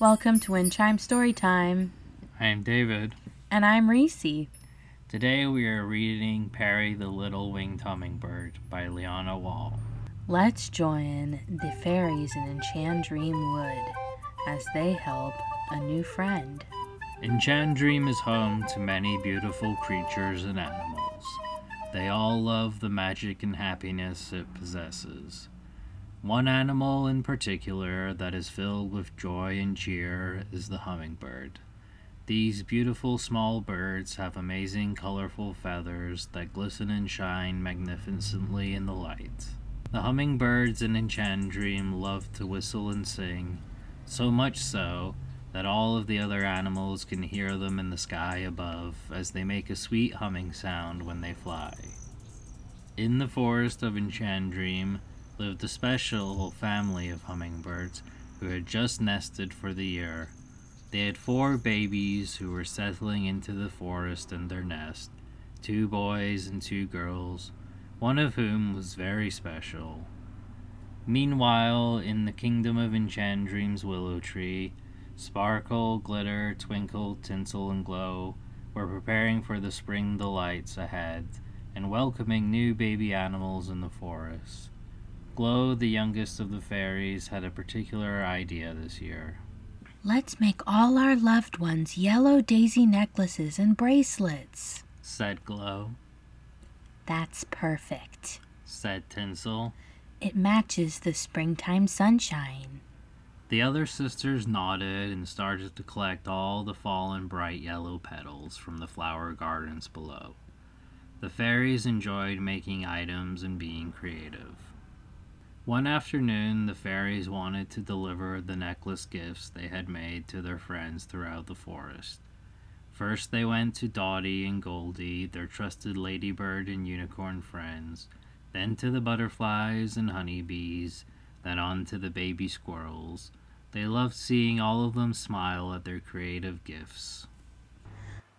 Welcome to Wind Chime Story Time. I am David. And I'm Reese. Today we are reading Perry the Little Winged Hummingbird by Leona Wall. Let's join the fairies in Enchandream Wood as they help a new friend. Enchandream is home to many beautiful creatures and animals. They all love the magic and happiness it possesses. One animal in particular that is filled with joy and cheer is the hummingbird. These beautiful small birds have amazing colorful feathers that glisten and shine magnificently in the light. The hummingbirds in Enchandream love to whistle and sing, so much so that all of the other animals can hear them in the sky above as they make a sweet humming sound when they fly. In the forest of Enchandream lived a special family of hummingbirds who had just nested for the year. They had four babies who were settling into the forest and their nest two boys and two girls, one of whom was very special. Meanwhile, in the kingdom of Enchandream's willow tree, Sparkle, Glitter, Twinkle, Tinsel, and Glow were preparing for the spring delights ahead and welcoming new baby animals in the forest. Glow, the youngest of the fairies, had a particular idea this year. Let's make all our loved ones yellow daisy necklaces and bracelets, said Glow. That's perfect, said Tinsel. It matches the springtime sunshine. The other sisters nodded and started to collect all the fallen bright yellow petals from the flower gardens below. The fairies enjoyed making items and being creative. One afternoon, the fairies wanted to deliver the necklace gifts they had made to their friends throughout the forest. First, they went to Dotty and Goldie, their trusted ladybird and unicorn friends, then to the butterflies and honeybees, then on to the baby squirrels. They loved seeing all of them smile at their creative gifts.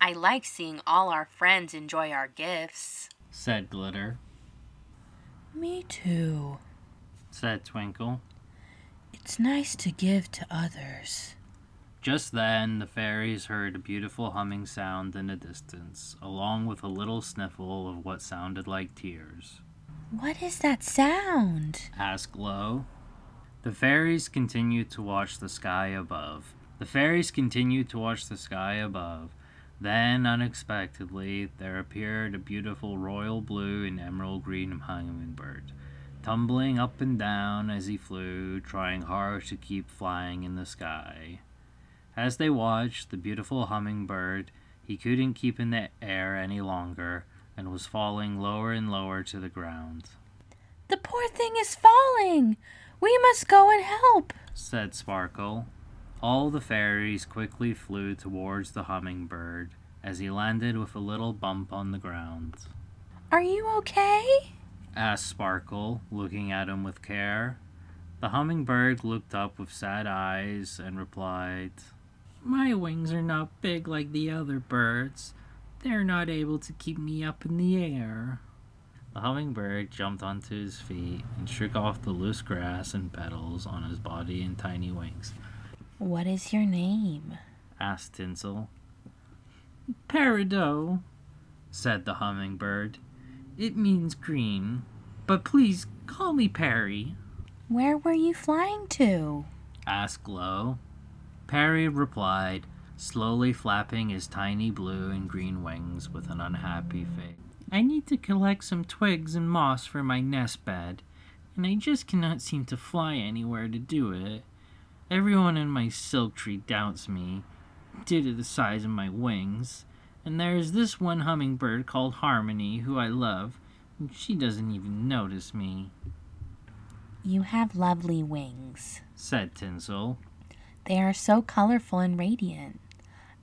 I like seeing all our friends enjoy our gifts, said Glitter. Me too, said Twinkle. It's nice to give to others. Just then, the fairies heard a beautiful humming sound in the distance, along with a little sniffle of what sounded like tears. What is that sound? asked Glow. The fairies continued to watch the sky above. The fairies continued to watch the sky above. Then, unexpectedly, there appeared a beautiful royal blue and emerald green hummingbird, tumbling up and down as he flew, trying hard to keep flying in the sky. As they watched the beautiful hummingbird, he couldn't keep in the air any longer and was falling lower and lower to the ground. The poor thing is falling! We must go and help, said Sparkle. All the fairies quickly flew towards the hummingbird as he landed with a little bump on the ground. Are you okay? Asked Sparkle, looking at him with care. The hummingbird looked up with sad eyes and replied, My wings are not big like the other birds. They're not able to keep me up in the air. The hummingbird jumped onto his feet and shook off the loose grass and petals on his body and tiny wings. What is your name? asked Tinsel. Peridot, said the hummingbird. It means green, but please call me Perry. Where were you flying to? asked Glow. Perry replied, slowly flapping his tiny blue and green wings with an unhappy face. I need to collect some twigs and moss for my nest bed, and I just cannot seem to fly anywhere to do it. Everyone in my silk tree doubts me, due to the size of my wings, and there is this one hummingbird called Harmony who I love, and she doesn't even notice me. You have lovely wings, said Tinsel. They are so colorful and radiant.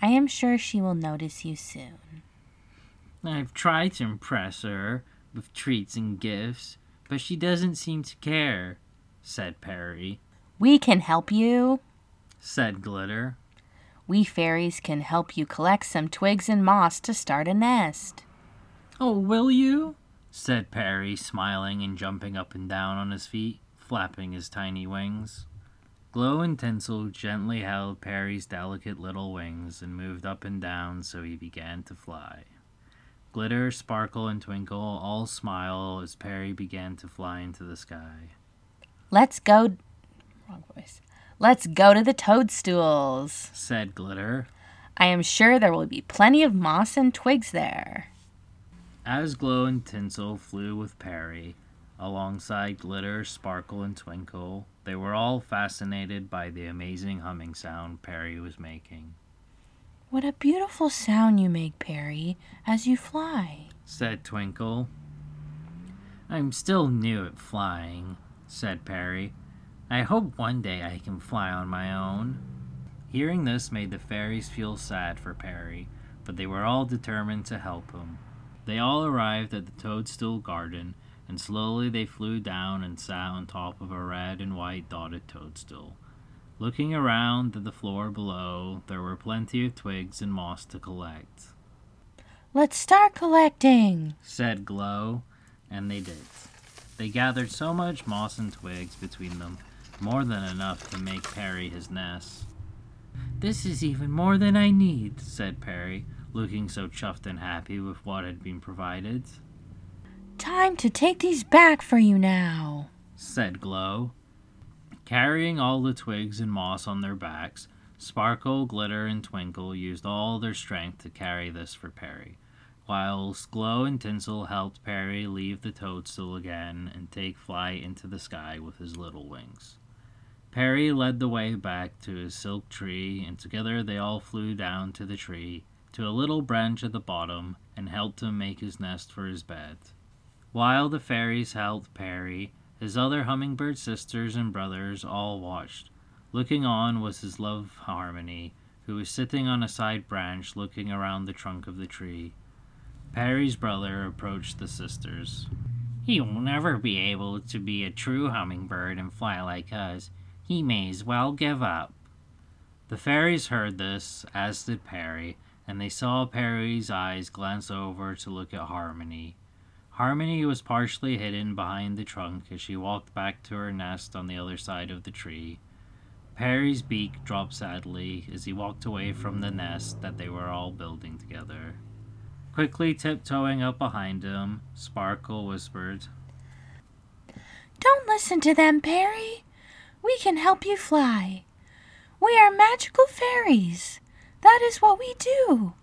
I am sure she will notice you soon. I've tried to impress her with treats and gifts, but she doesn't seem to care, said Perry. We can help you, said Glitter. We fairies can help you collect some twigs and moss to start a nest. Oh, will you? said Perry, smiling and jumping up and down on his feet, flapping his tiny wings. Glow and Tinsel gently held Perry's delicate little wings and moved up and down so he began to fly. Glitter, Sparkle, and Twinkle all smile as Perry began to fly into the sky. Let's go. Wrong voice. Let's go to the toadstools, said Glitter. I am sure there will be plenty of moss and twigs there. As Glow and Tinsel flew with Perry, alongside Glitter, Sparkle, and Twinkle, they were all fascinated by the amazing humming sound Perry was making. What a beautiful sound you make, Perry, as you fly, said Twinkle. I'm still new at flying, said Perry. I hope one day I can fly on my own. Hearing this made the fairies feel sad for Perry, but they were all determined to help him. They all arrived at the toadstool garden, and slowly they flew down and sat on top of a red and white dotted toadstool. Looking around at the floor below, there were plenty of twigs and moss to collect. Let's start collecting, said Glow, and they did. They gathered so much moss and twigs between them, more than enough to make Perry his nest. This is even more than I need, said Perry, looking so chuffed and happy with what had been provided. Time to take these back for you now, said Glow. Carrying all the twigs and moss on their backs, Sparkle, Glitter, and Twinkle used all their strength to carry this for Perry, whilst Glow and Tinsel helped Perry leave the toadstool again and take flight into the sky with his little wings. Perry led the way back to his silk tree, and together they all flew down to the tree, to a little branch at the bottom, and helped him make his nest for his bed. While the fairies helped Perry, his other hummingbird sisters and brothers all watched. Looking on was his love Harmony, who was sitting on a side branch looking around the trunk of the tree. Perry's brother approached the sisters. He will never be able to be a true hummingbird and fly like us. He may as well give up. The fairies heard this, as did Perry, and they saw Perry's eyes glance over to look at Harmony. Harmony was partially hidden behind the trunk as she walked back to her nest on the other side of the tree. Perry's beak dropped sadly as he walked away from the nest that they were all building together. Quickly tiptoeing up behind him, Sparkle whispered, Don't listen to them, Perry. We can help you fly. We are magical fairies. That is what we do.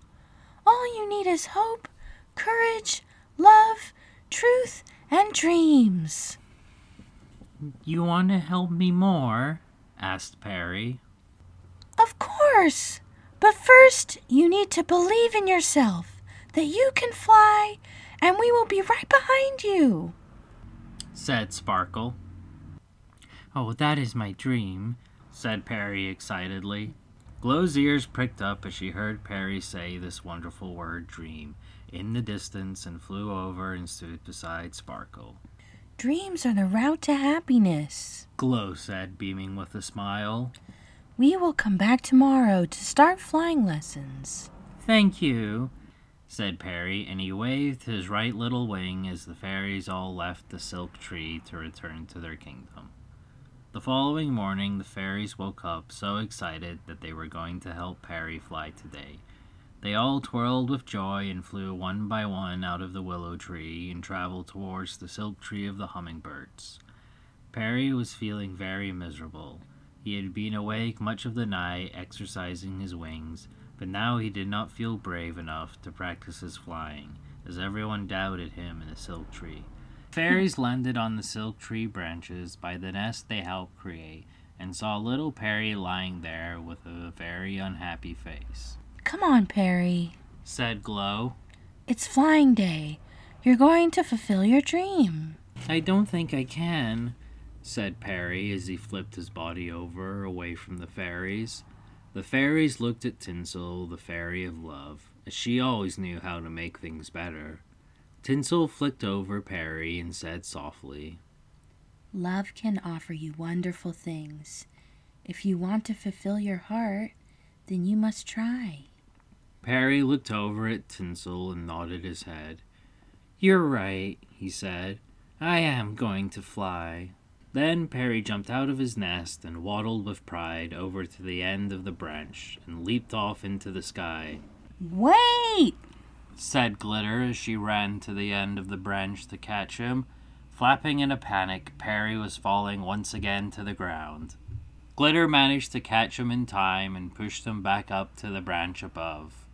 All you need is hope, courage, love, truth, and dreams. You want to help me more? asked Perry. Of course. But first, you need to believe in yourself that you can fly, and we will be right behind you, said Sparkle. Oh, that is my dream, said Perry excitedly. Glow's ears pricked up as she heard Perry say this wonderful word, dream, in the distance and flew over and stood beside Sparkle. Dreams are the route to happiness, Glow said, beaming with a smile. We will come back tomorrow to start flying lessons. Thank you, said Perry, and he waved his right little wing as the fairies all left the silk tree to return to their kingdom. The following morning, the fairies woke up so excited that they were going to help Perry fly today. They all twirled with joy and flew one by one out of the willow tree and traveled towards the silk tree of the hummingbirds. Perry was feeling very miserable. He had been awake much of the night exercising his wings, but now he did not feel brave enough to practice his flying, as everyone doubted him in the silk tree. Fairies landed on the silk tree branches by the nest they helped create and saw little Perry lying there with a very unhappy face. Come on, Perry, said Glow. It's flying day. You're going to fulfill your dream. I don't think I can, said Perry as he flipped his body over away from the fairies. The fairies looked at Tinsel, the fairy of love, as she always knew how to make things better. Tinsel flicked over Perry and said softly, Love can offer you wonderful things. If you want to fulfill your heart, then you must try. Perry looked over at Tinsel and nodded his head. You're right, he said. I am going to fly. Then Perry jumped out of his nest and waddled with pride over to the end of the branch and leaped off into the sky. Wait! Said Glitter as she ran to the end of the branch to catch him. Flapping in a panic, Perry was falling once again to the ground. Glitter managed to catch him in time and pushed him back up to the branch above.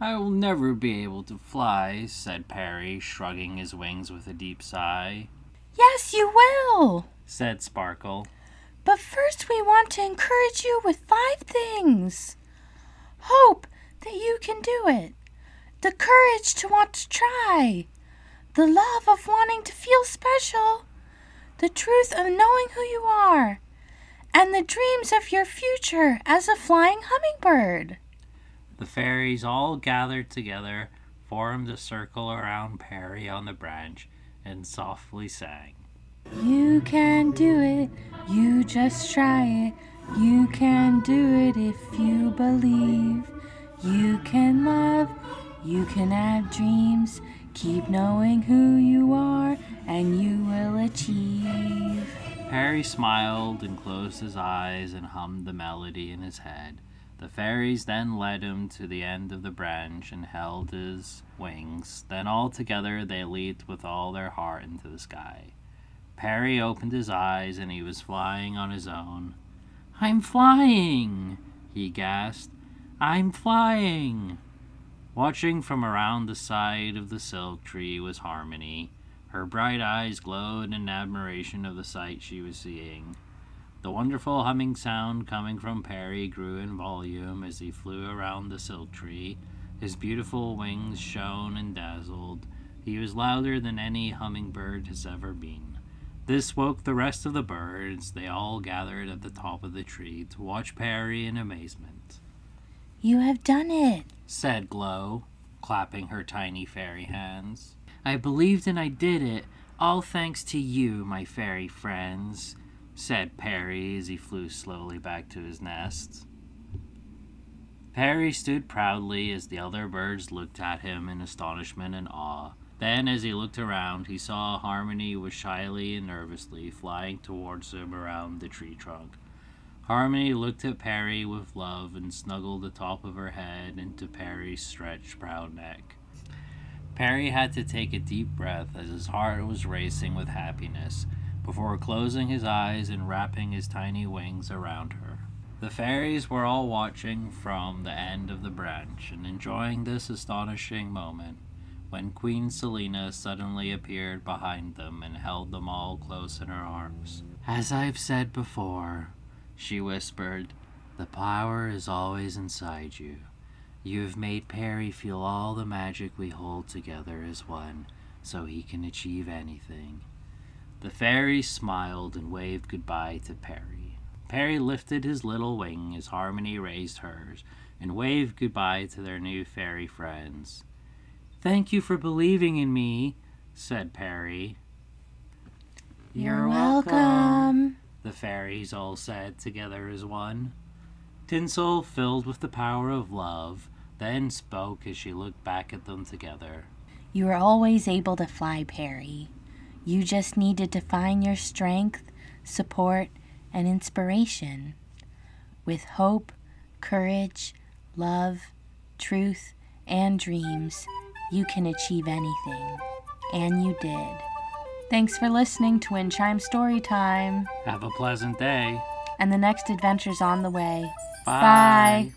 I will never be able to fly, said Perry, shrugging his wings with a deep sigh. Yes, you will! said Sparkle. But first, we want to encourage you with five things hope that you can do it, the courage to want to try, the love of wanting to feel special, the truth of knowing who you are, and the dreams of your future as a flying hummingbird. The fairies all gathered together, formed a circle around Perry on the branch, and softly sang. You can do it, you just try it. You can do it if you believe. You can love, you can have dreams. Keep knowing who you are, and you will achieve. Perry smiled and closed his eyes and hummed the melody in his head. The fairies then led him to the end of the branch and held his wings. Then all together they leaped with all their heart into the sky. Perry opened his eyes and he was flying on his own. I'm flying! he gasped. I'm flying! Watching from around the side of the silk tree was Harmony. Her bright eyes glowed in admiration of the sight she was seeing. The wonderful humming sound coming from Perry grew in volume as he flew around the silk tree. His beautiful wings shone and dazzled. He was louder than any hummingbird has ever been. This woke the rest of the birds. They all gathered at the top of the tree to watch Perry in amazement. You have done it, said Glow, clapping her tiny fairy hands. I believed and I did it, all thanks to you, my fairy friends, said Perry as he flew slowly back to his nest. Perry stood proudly as the other birds looked at him in astonishment and awe. Then, as he looked around, he saw Harmony was shyly and nervously flying towards him around the tree trunk. Harmony looked at Perry with love and snuggled the top of her head into Perry's stretched, proud neck. Perry had to take a deep breath as his heart was racing with happiness before closing his eyes and wrapping his tiny wings around her. The fairies were all watching from the end of the branch and enjoying this astonishing moment when Queen Selina suddenly appeared behind them and held them all close in her arms. As I've said before, she whispered, the power is always inside you. You have made Perry feel all the magic we hold together as one, so he can achieve anything. The fairies smiled and waved goodbye to Perry. Perry lifted his little wing as Harmony raised hers and waved goodbye to their new fairy friends. Thank you for believing in me, said Perry. You're welcome, the fairies all said together as one. Tinsel, filled with the power of love, then spoke as she looked back at them together. You were always able to fly, Perry. You just needed to find your strength, support, and inspiration. With hope, courage, love, truth, and dreams, you can achieve anything. And you did. Thanks for listening to Wind Chime Story Time. Have a pleasant day. And the next adventure's on the way. Bye. Bye.